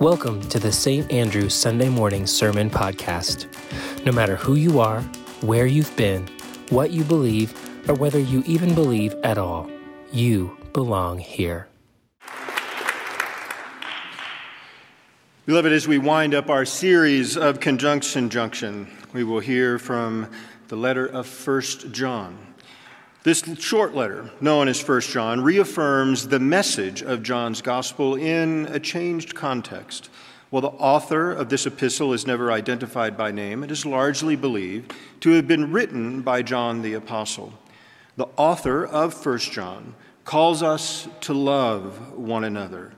Welcome to the St. Andrew Sunday Morning Sermon Podcast. No matter who you are, where you've been, what you believe, or whether you even believe at all, you belong here. Beloved, as we wind up our series of Conjunction Junction, we will hear from the letter of First John. This short letter, known as First John, reaffirms the message of John's gospel in a changed context. While the author of this epistle is never identified by name, it is largely believed to have been written by John the apostle. The author of First John calls us to love one another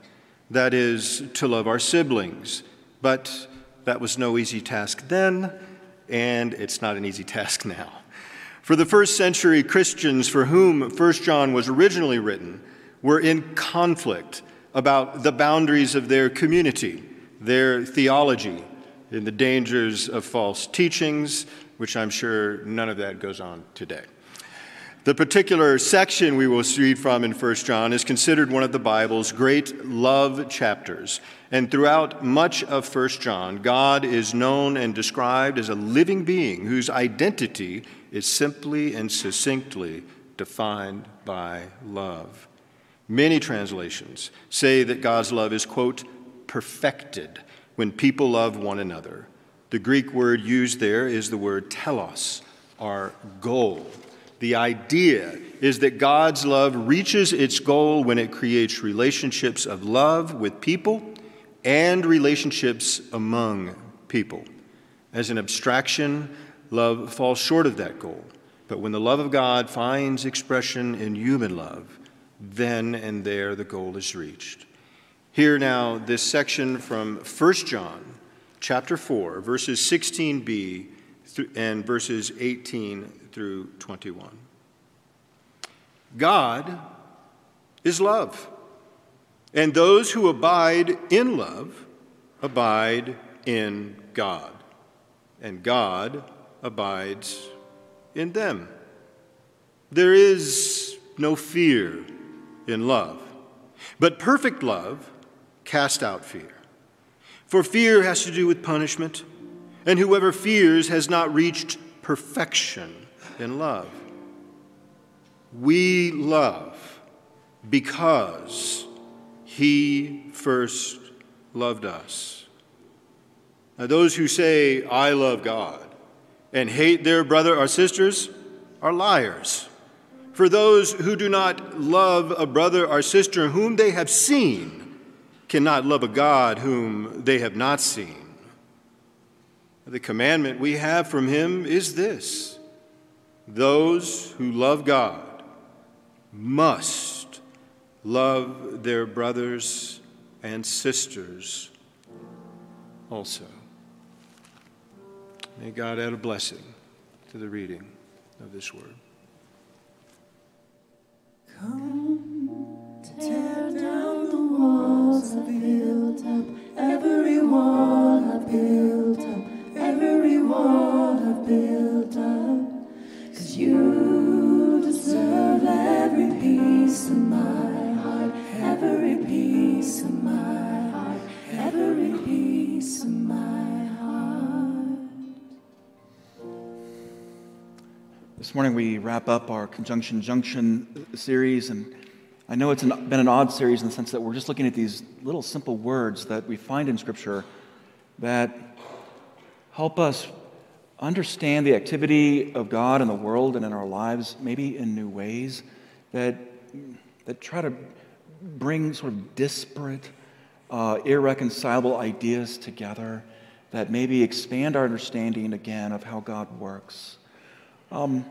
that is, to love our siblings. But that was no easy task then, and it's not an easy task now. For the first century Christians for whom 1 John was originally written were in conflict about the boundaries of their community, their theology, and the dangers of false teachings, which I'm sure none of that goes on today. The particular section we will read from in 1 John is considered one of the Bible's great love chapters. And throughout much of 1 John, God is known and described as a living being whose identity is simply and succinctly defined by love. Many translations say that God's love is, quote, perfected when people love one another. The Greek word used there is the word telos, our goal. The idea is that God's love reaches its goal when it creates relationships of love with people and relationships among people. As an abstraction, love falls short of that goal. But when the love of God finds expression in human love, then and there the goal is reached. Here now this section from 1 John chapter 4 verses 16b and verses 18 through 21. God is love, and those who abide in love abide in God, and God abides in them. There is no fear in love, but perfect love casts out fear. For fear has to do with punishment, and whoever fears has not reached perfection in love. We love because He first loved us. Now, those who say, I love God, and hate their brother or sisters are liars. For those who do not love a brother or sister whom they have seen cannot love a God whom they have not seen. The commandment we have from Him is this those who love God must love their brothers and sisters also. May God add a blessing to the reading of this word. Come, to tear down the walls I've built up, every wall I've built up, every wall I've built up. Cause you deserve every piece of my heart, every piece of my heart, every piece of my This morning we wrap up our Conjunction Junction series, and I know it's an, been an odd series in the sense that we're just looking at these little simple words that we find in Scripture that help us understand the activity of God in the world and in our lives, maybe in new ways that, that try to bring sort of disparate, uh, irreconcilable ideas together that maybe expand our understanding again of how God works. Um,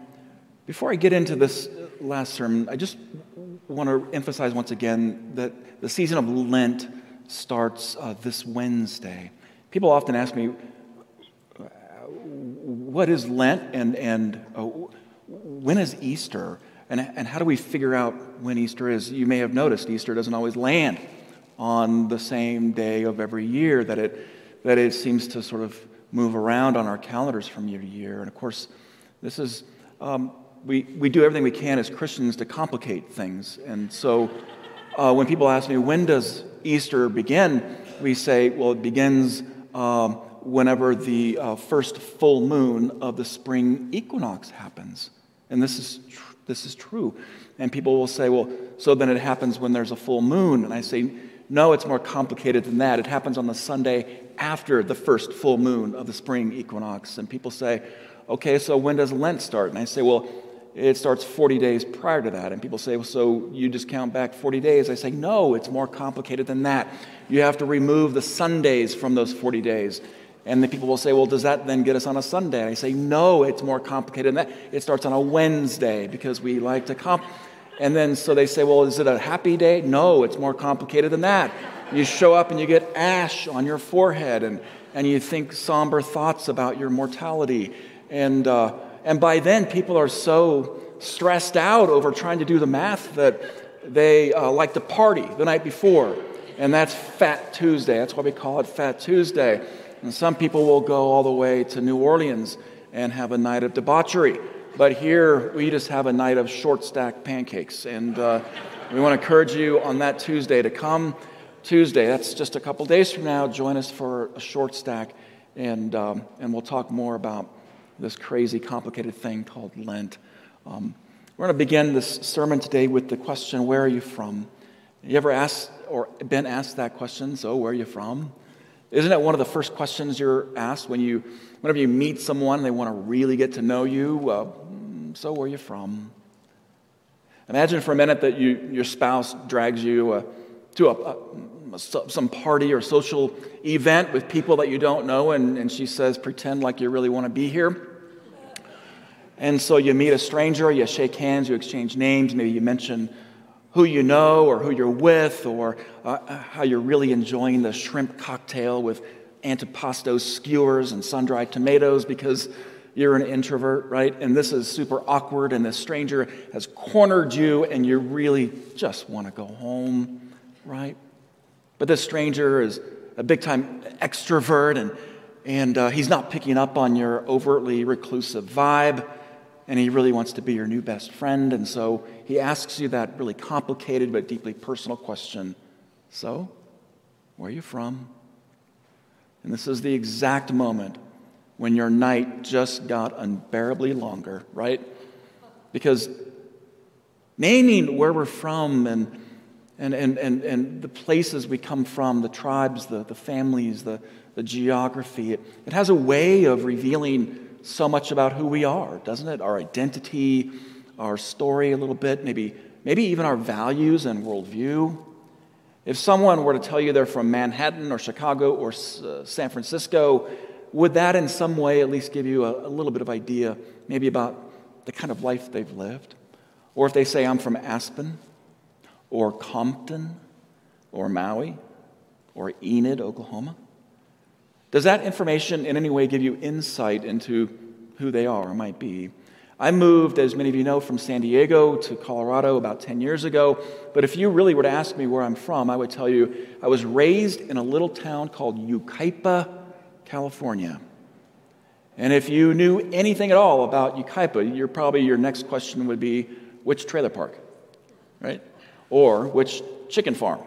before I get into this last sermon, I just want to emphasize once again that the season of Lent starts uh, this Wednesday. People often ask me, what is Lent and, and uh, when is Easter? And, and how do we figure out when Easter is? You may have noticed Easter doesn't always land on the same day of every year, that it, that it seems to sort of move around on our calendars from year to year. And of course, this is, um, we, we do everything we can as Christians to complicate things. And so uh, when people ask me, when does Easter begin? we say, well, it begins um, whenever the uh, first full moon of the spring equinox happens. And this is, tr- this is true. And people will say, well, so then it happens when there's a full moon. And I say, no, it's more complicated than that. It happens on the Sunday after the first full moon of the spring equinox. And people say, okay, so when does Lent start? And I say, well, it starts 40 days prior to that. And people say, well, so you just count back 40 days? I say, no, it's more complicated than that. You have to remove the Sundays from those 40 days. And the people will say, well, does that then get us on a Sunday? And I say, no, it's more complicated than that. It starts on a Wednesday because we like to comp. And then so they say, well, is it a happy day? No, it's more complicated than that. You show up and you get ash on your forehead and, and you think somber thoughts about your mortality. And, uh, and by then, people are so stressed out over trying to do the math that they uh, like to party the night before. And that's Fat Tuesday. That's why we call it Fat Tuesday. And some people will go all the way to New Orleans and have a night of debauchery. But here, we just have a night of short stack pancakes. And uh, we want to encourage you on that Tuesday to come. Tuesday, that's just a couple days from now, join us for a short stack. And, um, and we'll talk more about this crazy, complicated thing called Lent. Um, we're going to begin this sermon today with the question, Where are you from? You ever asked or been asked that question? So, where are you from? Isn't it one of the first questions you're asked when you, whenever you meet someone and they want to really get to know you? Uh, so, where are you from? Imagine for a minute that you, your spouse drags you uh, to a, a, some party or social event with people that you don't know, and, and she says, Pretend like you really want to be here. And so you meet a stranger, you shake hands, you exchange names, maybe you mention who you know or who you're with or uh, how you're really enjoying the shrimp cocktail with antipasto skewers and sun dried tomatoes because you're an introvert, right? And this is super awkward, and this stranger has cornered you, and you really just want to go home, right? But this stranger is a big time extrovert, and, and uh, he's not picking up on your overtly reclusive vibe and he really wants to be your new best friend. And so he asks you that really complicated but deeply personal question So, where are you from? And this is the exact moment when your night just got unbearably longer, right? Because naming where we're from and and, and, and, and the places we come from, the tribes, the, the families, the, the geography, it, it has a way of revealing so much about who we are, doesn't it? Our identity, our story a little bit, maybe, maybe even our values and worldview. If someone were to tell you they're from Manhattan or Chicago or uh, San Francisco, would that in some way at least give you a, a little bit of idea, maybe about the kind of life they've lived? Or if they say, I'm from Aspen or Compton or Maui or Enid, Oklahoma? Does that information in any way give you insight into who they are or might be? I moved, as many of you know, from San Diego to Colorado about 10 years ago. But if you really were to ask me where I'm from, I would tell you I was raised in a little town called Yucaipa, California. And if you knew anything at all about Yucaipa, you're probably your next question would be which trailer park, right? Or which chicken farm.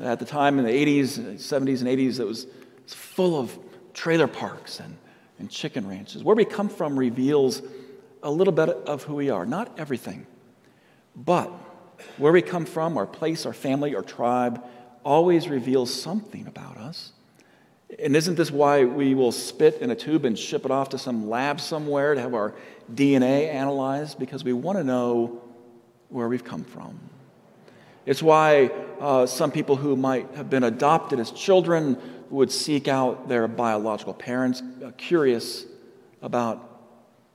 At the time in the 80s, 70s, and 80s, it was it's full of trailer parks and, and chicken ranches. Where we come from reveals a little bit of who we are. Not everything, but where we come from, our place, our family, our tribe, always reveals something about us. And isn't this why we will spit in a tube and ship it off to some lab somewhere to have our DNA analyzed? Because we want to know where we've come from. It's why uh, some people who might have been adopted as children would seek out their biological parents, uh, curious about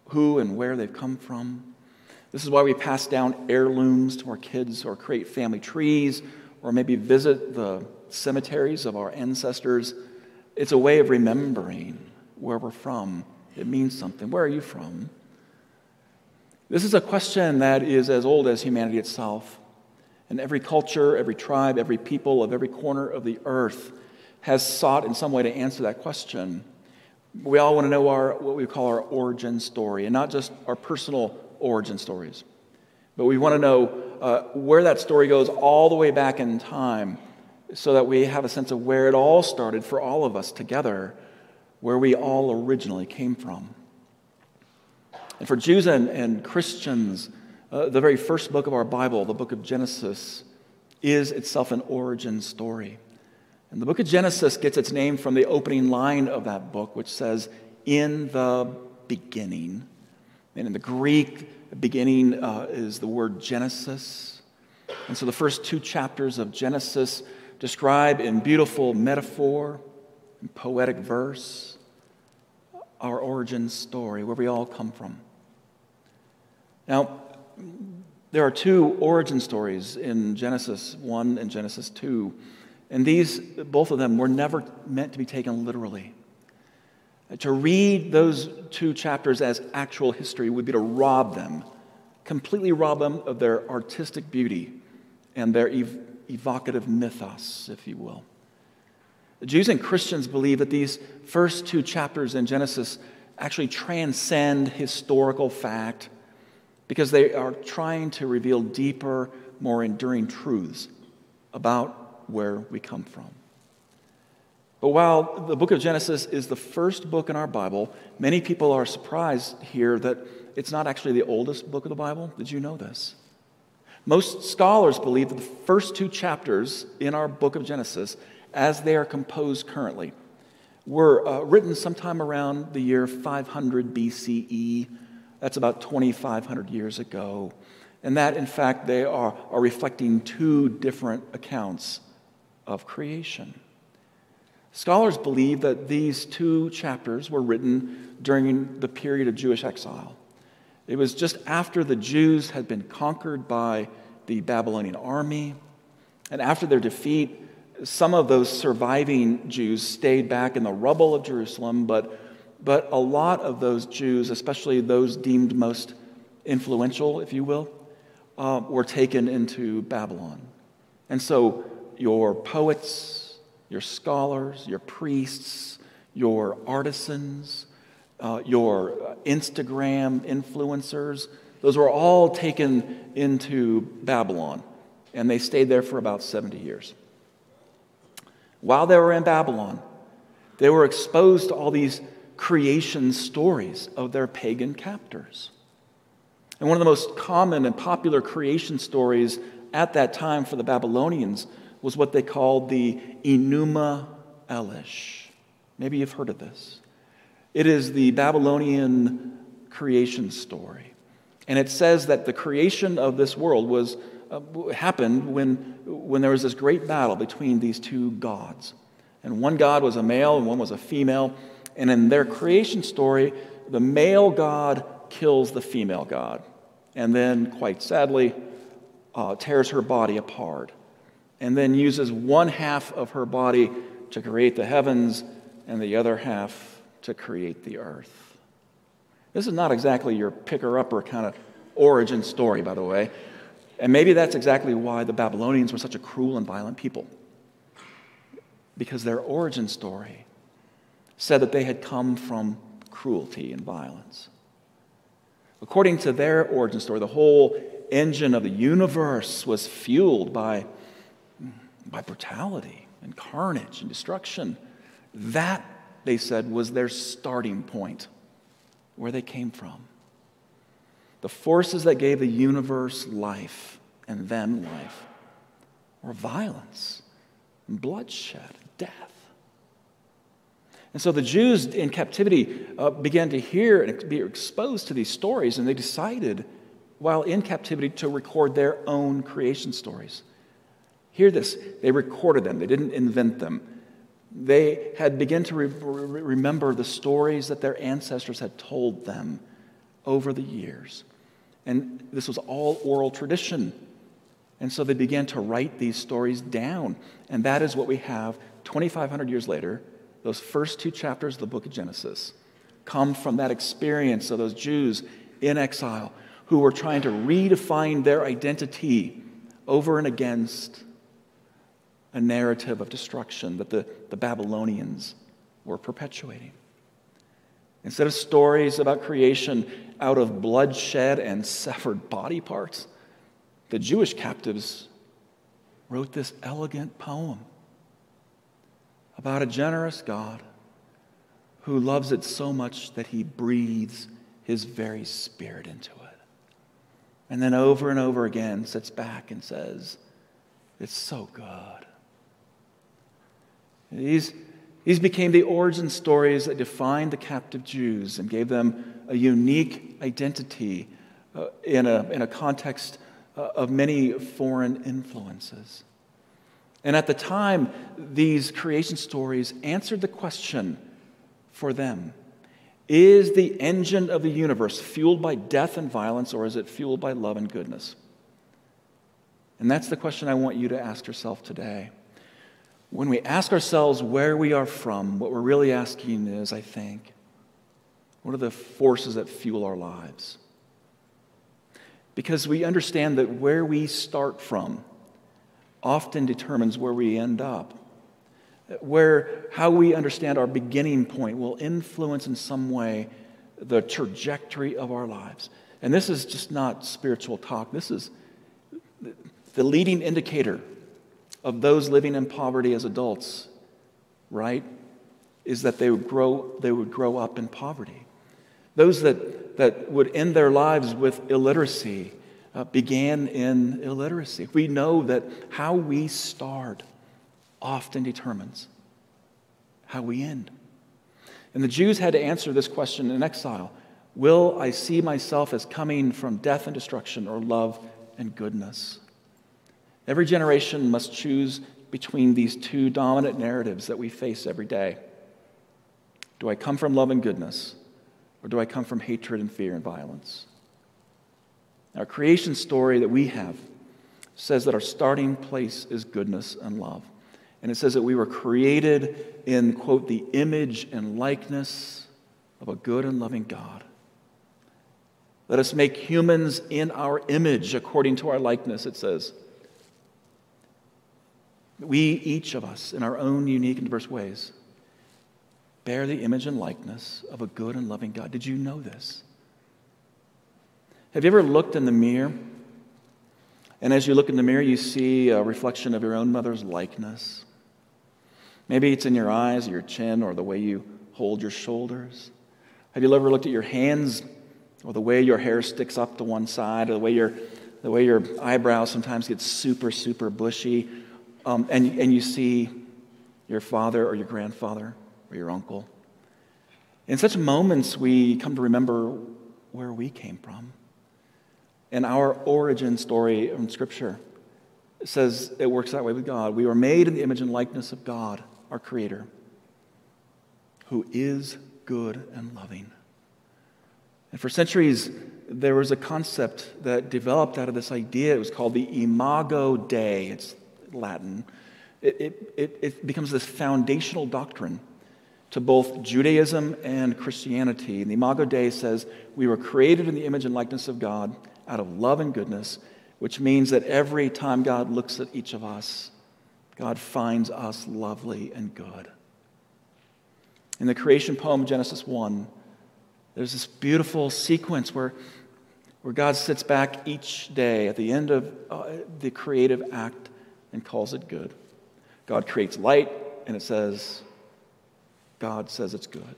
who and where they've come from. This is why we pass down heirlooms to our kids or create family trees or maybe visit the cemeteries of our ancestors. It's a way of remembering where we're from. It means something. Where are you from? This is a question that is as old as humanity itself. And every culture, every tribe, every people of every corner of the earth has sought in some way to answer that question. We all want to know our, what we call our origin story, and not just our personal origin stories, but we want to know uh, where that story goes all the way back in time so that we have a sense of where it all started for all of us together, where we all originally came from. And for Jews and, and Christians, uh, the very first book of our Bible, the book of Genesis, is itself an origin story. And the book of Genesis gets its name from the opening line of that book, which says, In the beginning. And in the Greek, beginning uh, is the word Genesis. And so the first two chapters of Genesis describe in beautiful metaphor and poetic verse our origin story, where we all come from. Now, there are two origin stories in Genesis 1 and Genesis 2, and these, both of them, were never meant to be taken literally. To read those two chapters as actual history would be to rob them, completely rob them of their artistic beauty and their ev- evocative mythos, if you will. The Jews and Christians believe that these first two chapters in Genesis actually transcend historical fact because they are trying to reveal deeper, more enduring truths about where we come from. But while the book of Genesis is the first book in our Bible, many people are surprised here that it's not actually the oldest book of the Bible. Did you know this? Most scholars believe that the first two chapters in our book of Genesis, as they are composed currently, were uh, written sometime around the year 500 BCE that's about 2,500 years ago. And that, in fact, they are, are reflecting two different accounts of creation. Scholars believe that these two chapters were written during the period of Jewish exile. It was just after the Jews had been conquered by the Babylonian army. And after their defeat, some of those surviving Jews stayed back in the rubble of Jerusalem, but but a lot of those Jews, especially those deemed most influential, if you will, uh, were taken into Babylon. And so your poets, your scholars, your priests, your artisans, uh, your Instagram influencers, those were all taken into Babylon. And they stayed there for about 70 years. While they were in Babylon, they were exposed to all these creation stories of their pagan captors. And one of the most common and popular creation stories at that time for the Babylonians was what they called the Enuma Elish. Maybe you've heard of this. It is the Babylonian creation story. And it says that the creation of this world was, uh, happened when, when there was this great battle between these two gods. And one god was a male and one was a female. And in their creation story, the male God kills the female God. And then, quite sadly, uh, tears her body apart. And then uses one half of her body to create the heavens and the other half to create the earth. This is not exactly your picker upper kind of origin story, by the way. And maybe that's exactly why the Babylonians were such a cruel and violent people. Because their origin story said that they had come from cruelty and violence. According to their origin story, the whole engine of the universe was fueled by, by brutality and carnage and destruction. That, they said, was their starting point, where they came from. The forces that gave the universe life and them life were violence and bloodshed, death. And so the Jews in captivity uh, began to hear and be exposed to these stories, and they decided, while in captivity, to record their own creation stories. Hear this they recorded them, they didn't invent them. They had begun to re- remember the stories that their ancestors had told them over the years. And this was all oral tradition. And so they began to write these stories down. And that is what we have 2,500 years later those first two chapters of the book of Genesis come from that experience of those Jews in exile who were trying to redefine their identity over and against a narrative of destruction that the, the Babylonians were perpetuating. Instead of stories about creation out of bloodshed and severed body parts, the Jewish captives wrote this elegant poem about a generous God who loves it so much that he breathes his very spirit into it. And then over and over again sits back and says, It's so good. These, these became the origin stories that defined the captive Jews and gave them a unique identity uh, in, a, in a context uh, of many foreign influences. And at the time, these creation stories answered the question for them Is the engine of the universe fueled by death and violence, or is it fueled by love and goodness? And that's the question I want you to ask yourself today. When we ask ourselves where we are from, what we're really asking is, I think, what are the forces that fuel our lives? Because we understand that where we start from often determines where we end up. Where how we understand our beginning point will influence in some way the trajectory of our lives. And this is just not spiritual talk. This is the leading indicator of those living in poverty as adults, right? Is that they would grow, they would grow up in poverty. Those that, that would end their lives with illiteracy uh, began in illiteracy. We know that how we start often determines how we end. And the Jews had to answer this question in exile Will I see myself as coming from death and destruction or love and goodness? Every generation must choose between these two dominant narratives that we face every day. Do I come from love and goodness, or do I come from hatred and fear and violence? Our creation story that we have says that our starting place is goodness and love. And it says that we were created in, quote, the image and likeness of a good and loving God. Let us make humans in our image according to our likeness, it says. We, each of us, in our own unique and diverse ways, bear the image and likeness of a good and loving God. Did you know this? Have you ever looked in the mirror? And as you look in the mirror, you see a reflection of your own mother's likeness. Maybe it's in your eyes, or your chin, or the way you hold your shoulders. Have you ever looked at your hands, or the way your hair sticks up to one side, or the way your, the way your eyebrows sometimes get super, super bushy, um, and, and you see your father or your grandfather or your uncle. In such moments, we come to remember where we came from. And our origin story in Scripture says it works that way with God. We were made in the image and likeness of God, our Creator, who is good and loving. And for centuries, there was a concept that developed out of this idea. It was called the Imago Dei. It's Latin, it, it, it, it becomes this foundational doctrine to both Judaism and Christianity. And the Imago Dei says we were created in the image and likeness of God out of love and goodness, which means that every time God looks at each of us, God finds us lovely and good. In the creation poem, Genesis 1, there's this beautiful sequence where, where God sits back each day at the end of uh, the creative act and calls it good. God creates light, and it says, God says it's good.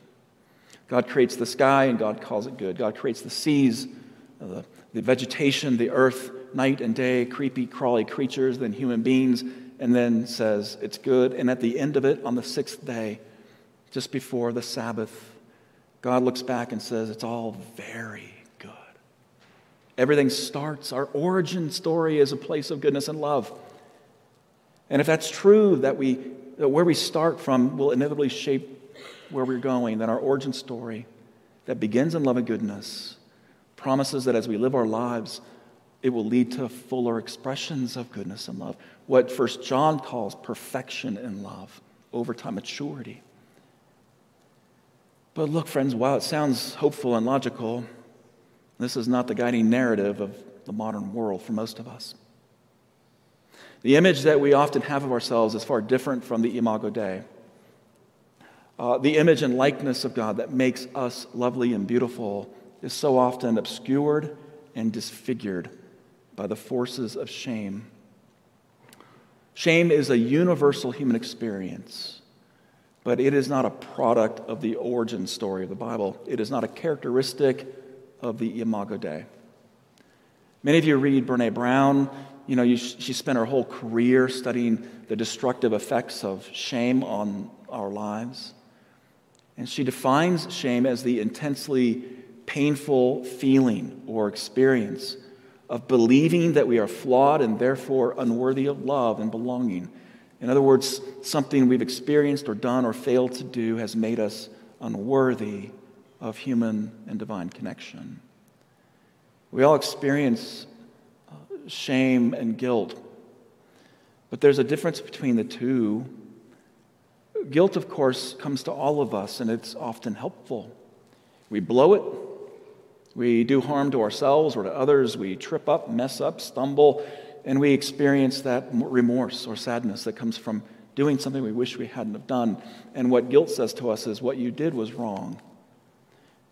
God creates the sky, and God calls it good. God creates the seas, the, the vegetation, the earth, night and day, creepy, crawly creatures, then human beings, and then says it's good. And at the end of it, on the sixth day, just before the Sabbath, God looks back and says, It's all very good. Everything starts, our origin story is a place of goodness and love. And if that's true, that, we, that where we start from will inevitably shape where we're going, then our origin story that begins in love and goodness promises that as we live our lives, it will lead to fuller expressions of goodness and love. What First John calls perfection in love, over time maturity. But look, friends, while it sounds hopeful and logical, this is not the guiding narrative of the modern world for most of us. The image that we often have of ourselves is far different from the imago Dei. Uh, the image and likeness of God that makes us lovely and beautiful is so often obscured and disfigured by the forces of shame. Shame is a universal human experience. but it is not a product of the origin story of the Bible. It is not a characteristic of the Imago Dei. Many of you read Brene Brown. You know, you, she spent her whole career studying the destructive effects of shame on our lives. And she defines shame as the intensely painful feeling or experience of believing that we are flawed and therefore unworthy of love and belonging. In other words, something we've experienced or done or failed to do has made us unworthy of human and divine connection. We all experience uh, shame and guilt, but there's a difference between the two. Guilt, of course, comes to all of us, and it's often helpful. We blow it, we do harm to ourselves or to others, we trip up, mess up, stumble, and we experience that remorse or sadness that comes from doing something we wish we hadn't have done. And what guilt says to us is what you did was wrong.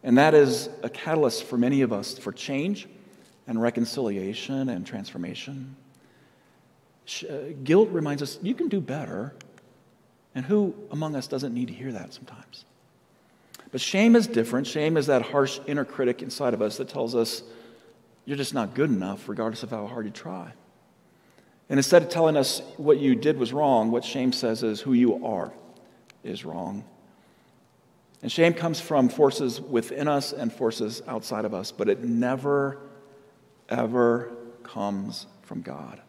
And that is a catalyst for many of us for change and reconciliation and transformation. Uh, guilt reminds us you can do better. And who among us doesn't need to hear that sometimes? But shame is different. Shame is that harsh inner critic inside of us that tells us you're just not good enough, regardless of how hard you try. And instead of telling us what you did was wrong, what shame says is who you are is wrong. And shame comes from forces within us and forces outside of us, but it never, ever comes from God.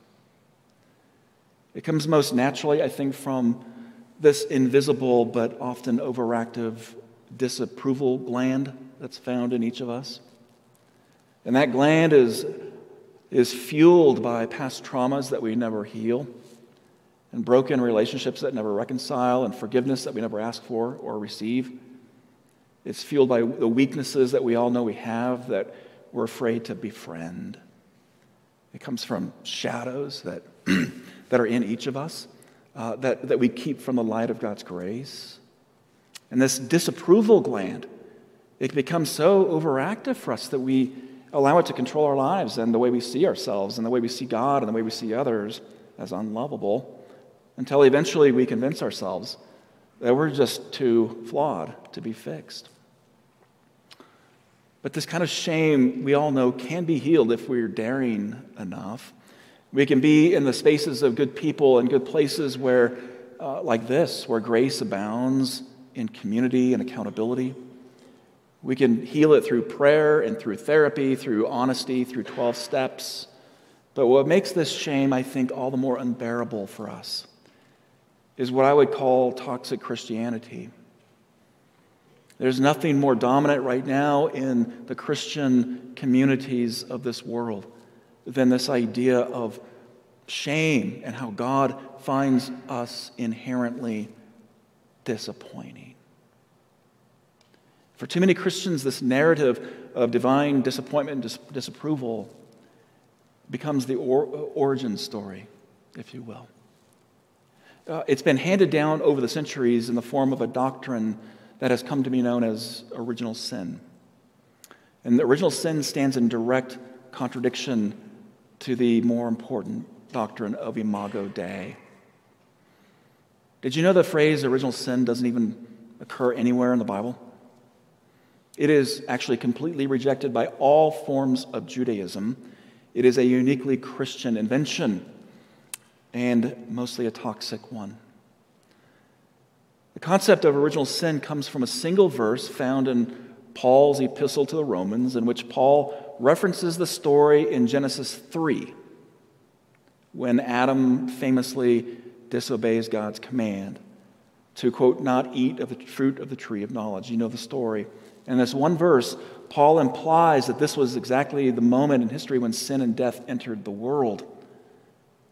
It comes most naturally, I think, from this invisible but often overactive disapproval gland that's found in each of us. And that gland is, is fueled by past traumas that we never heal, and broken relationships that never reconcile, and forgiveness that we never ask for or receive. It's fueled by the weaknesses that we all know we have that we're afraid to befriend. It comes from shadows that, that are in each of us uh, that, that we keep from the light of God's grace. And this disapproval gland, it becomes so overactive for us that we allow it to control our lives and the way we see ourselves and the way we see God and the way we see others as unlovable until eventually we convince ourselves that we're just too flawed to be fixed. But this kind of shame, we all know, can be healed if we're daring enough. We can be in the spaces of good people and good places where, uh, like this, where grace abounds in community and accountability. We can heal it through prayer and through therapy, through honesty, through 12 steps. But what makes this shame, I think, all the more unbearable for us is what I would call toxic Christianity. There's nothing more dominant right now in the Christian communities of this world than this idea of shame and how God finds us inherently disappointing. For too many Christians, this narrative of divine disappointment and dis- disapproval becomes the or- origin story, if you will. Uh, it's been handed down over the centuries in the form of a doctrine that has come to be known as original sin. And the original sin stands in direct contradiction to the more important doctrine of Imago Dei. Did you know the phrase original sin doesn't even occur anywhere in the Bible? It is actually completely rejected by all forms of Judaism. It is a uniquely Christian invention and mostly a toxic one. The concept of original sin comes from a single verse found in Paul's epistle to the Romans, in which Paul references the story in Genesis 3 when Adam famously disobeys God's command to, quote, not eat of the fruit of the tree of knowledge. You know the story. In this one verse, Paul implies that this was exactly the moment in history when sin and death entered the world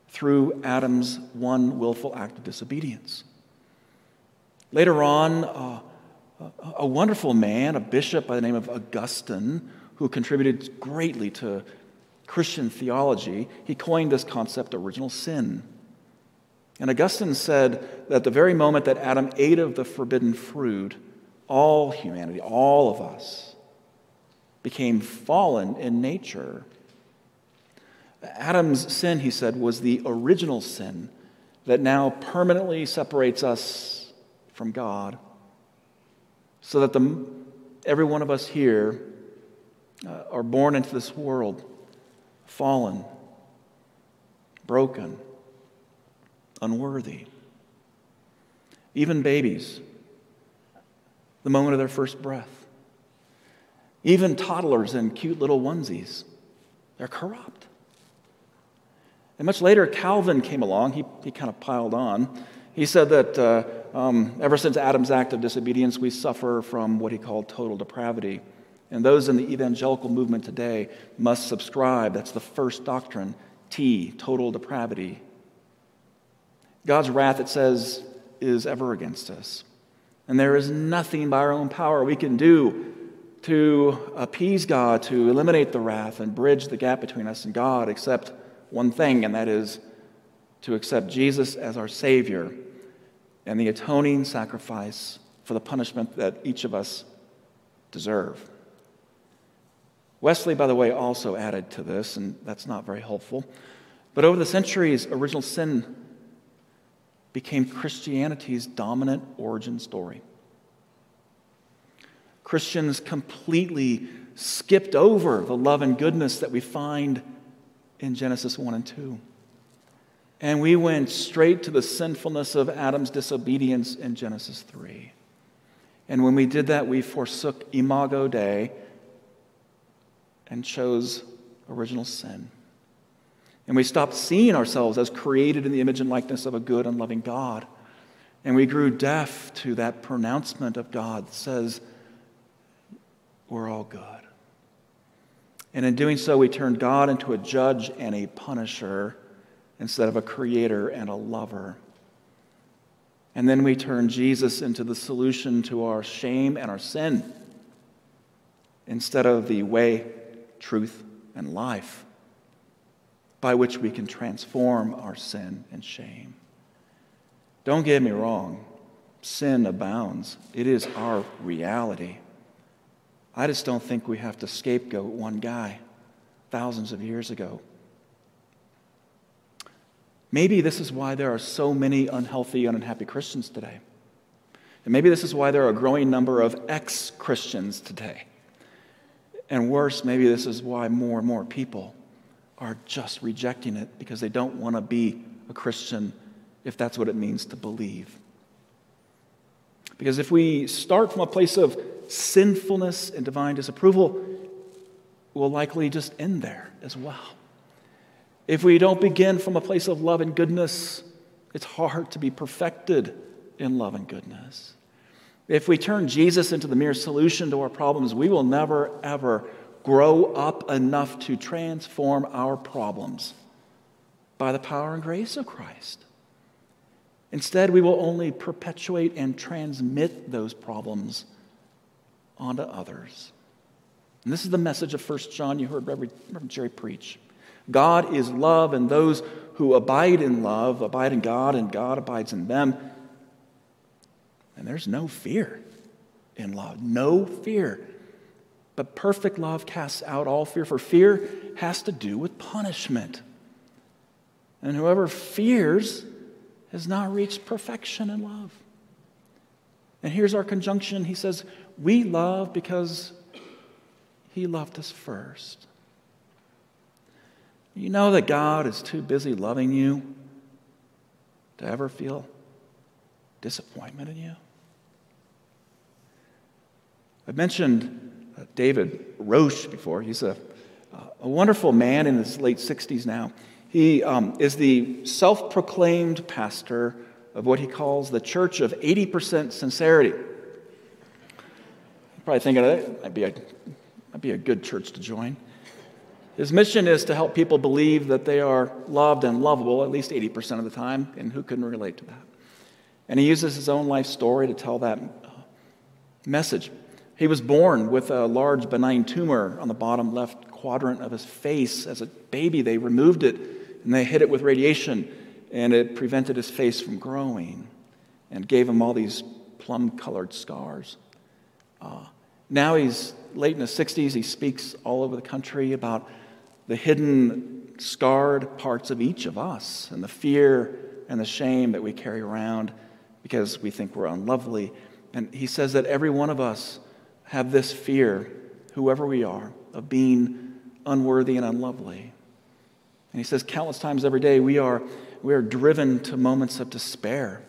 through Adam's one willful act of disobedience. Later on, uh, a wonderful man, a bishop by the name of Augustine, who contributed greatly to Christian theology, he coined this concept original sin. And Augustine said that the very moment that Adam ate of the forbidden fruit, all humanity, all of us, became fallen in nature. Adam's sin, he said, was the original sin that now permanently separates us from God, so that the, every one of us here uh, are born into this world fallen, broken, unworthy. Even babies, the moment of their first breath. Even toddlers in cute little onesies, they're corrupt. And much later, Calvin came along. He, he kind of piled on. He said that uh, um, ever since Adam's act of disobedience, we suffer from what he called total depravity. And those in the evangelical movement today must subscribe. That's the first doctrine T, total depravity. God's wrath, it says, is ever against us. And there is nothing by our own power we can do to appease God, to eliminate the wrath and bridge the gap between us and God, except one thing, and that is to accept Jesus as our Savior and the atoning sacrifice for the punishment that each of us deserve. Wesley, by the way, also added to this, and that's not very helpful. But over the centuries, original sin became Christianity's dominant origin story. Christians completely skipped over the love and goodness that we find in Genesis 1 and 2. And we went straight to the sinfulness of Adam's disobedience in Genesis 3. And when we did that, we forsook Imago Dei and chose original sin. And we stopped seeing ourselves as created in the image and likeness of a good and loving God. And we grew deaf to that pronouncement of God that says, We're all good. And in doing so, we turned God into a judge and a punisher instead of a creator and a lover. And then we turned Jesus into the solution to our shame and our sin instead of the way, truth, and life by which we can transform our sin and shame. Don't get me wrong, sin abounds, it is our reality. I just don't think we have to scapegoat one guy thousands of years ago. Maybe this is why there are so many unhealthy and unhappy Christians today. And maybe this is why there are a growing number of ex Christians today. And worse, maybe this is why more and more people are just rejecting it because they don't want to be a Christian if that's what it means to believe. Because if we start from a place of sinfulness and divine disapproval, we'll likely just end there as well. If we don't begin from a place of love and goodness, it's hard to be perfected in love and goodness. If we turn Jesus into the mere solution to our problems, we will never, ever grow up enough to transform our problems by the power and grace of Christ. Instead, we will only perpetuate and transmit those problems onto others. And this is the message of 1 John you heard Reverend, Jerry preach. God is love, and those who abide in love abide in God, and God abides in them. And there's no fear in love, no fear. But perfect love casts out all fear, for fear has to do with punishment. And whoever fears has not reached perfection in love. And here's our conjunction. He says, We love because He loved us first. You know that God is too busy loving you to ever feel disappointment in you? I mentioned David Roche before. He's a, a wonderful man in his late 60s now. He um, is the self proclaimed pastor of what he calls the Church of 80% Sincerity. You're probably thinking that might be, a, might be a good church to join. His mission is to help people believe that they are loved and lovable at least 80% of the time, and who couldn't relate to that? And he uses his own life story to tell that uh, message. He was born with a large benign tumor on the bottom left quadrant of his face. As a baby, they removed it and they hit it with radiation, and it prevented his face from growing and gave him all these plum colored scars. Uh, now he's late in his 60s. He speaks all over the country about the hidden, scarred parts of each of us and the fear and the shame that we carry around because we think we're unlovely. And he says that every one of us have this fear, whoever we are, of being unworthy and unlovely. And he says countless times every day we are, we are driven to moments of despair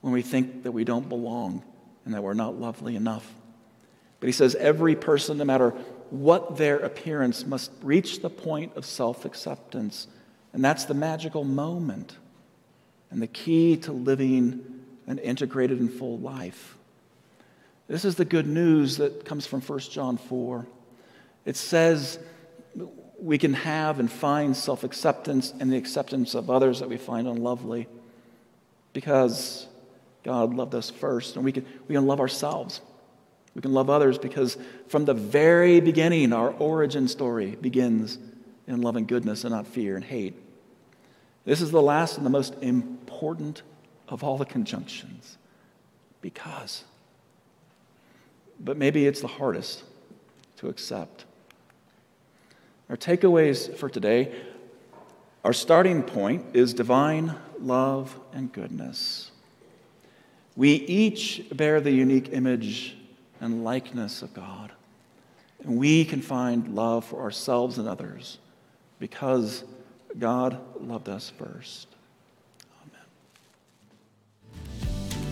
when we think that we don't belong and that we're not lovely enough. But he says every person, no matter what their appearance, must reach the point of self acceptance. And that's the magical moment and the key to living an integrated and full life. This is the good news that comes from 1 John 4. It says we can have and find self acceptance and the acceptance of others that we find unlovely because God loved us first, and we can, we can love ourselves. We can love others because from the very beginning, our origin story begins in love and goodness and not fear and hate. This is the last and the most important of all the conjunctions because. But maybe it's the hardest to accept. Our takeaways for today our starting point is divine love and goodness. We each bear the unique image and likeness of God, and we can find love for ourselves and others because God loved us first. Amen.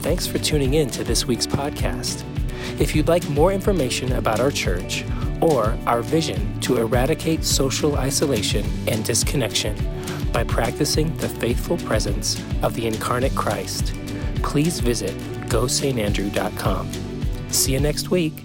Thanks for tuning in to this week's podcast. If you'd like more information about our church or our vision to eradicate social isolation and disconnection by practicing the faithful presence of the incarnate Christ, please visit gosaintandrew.com. See you next week.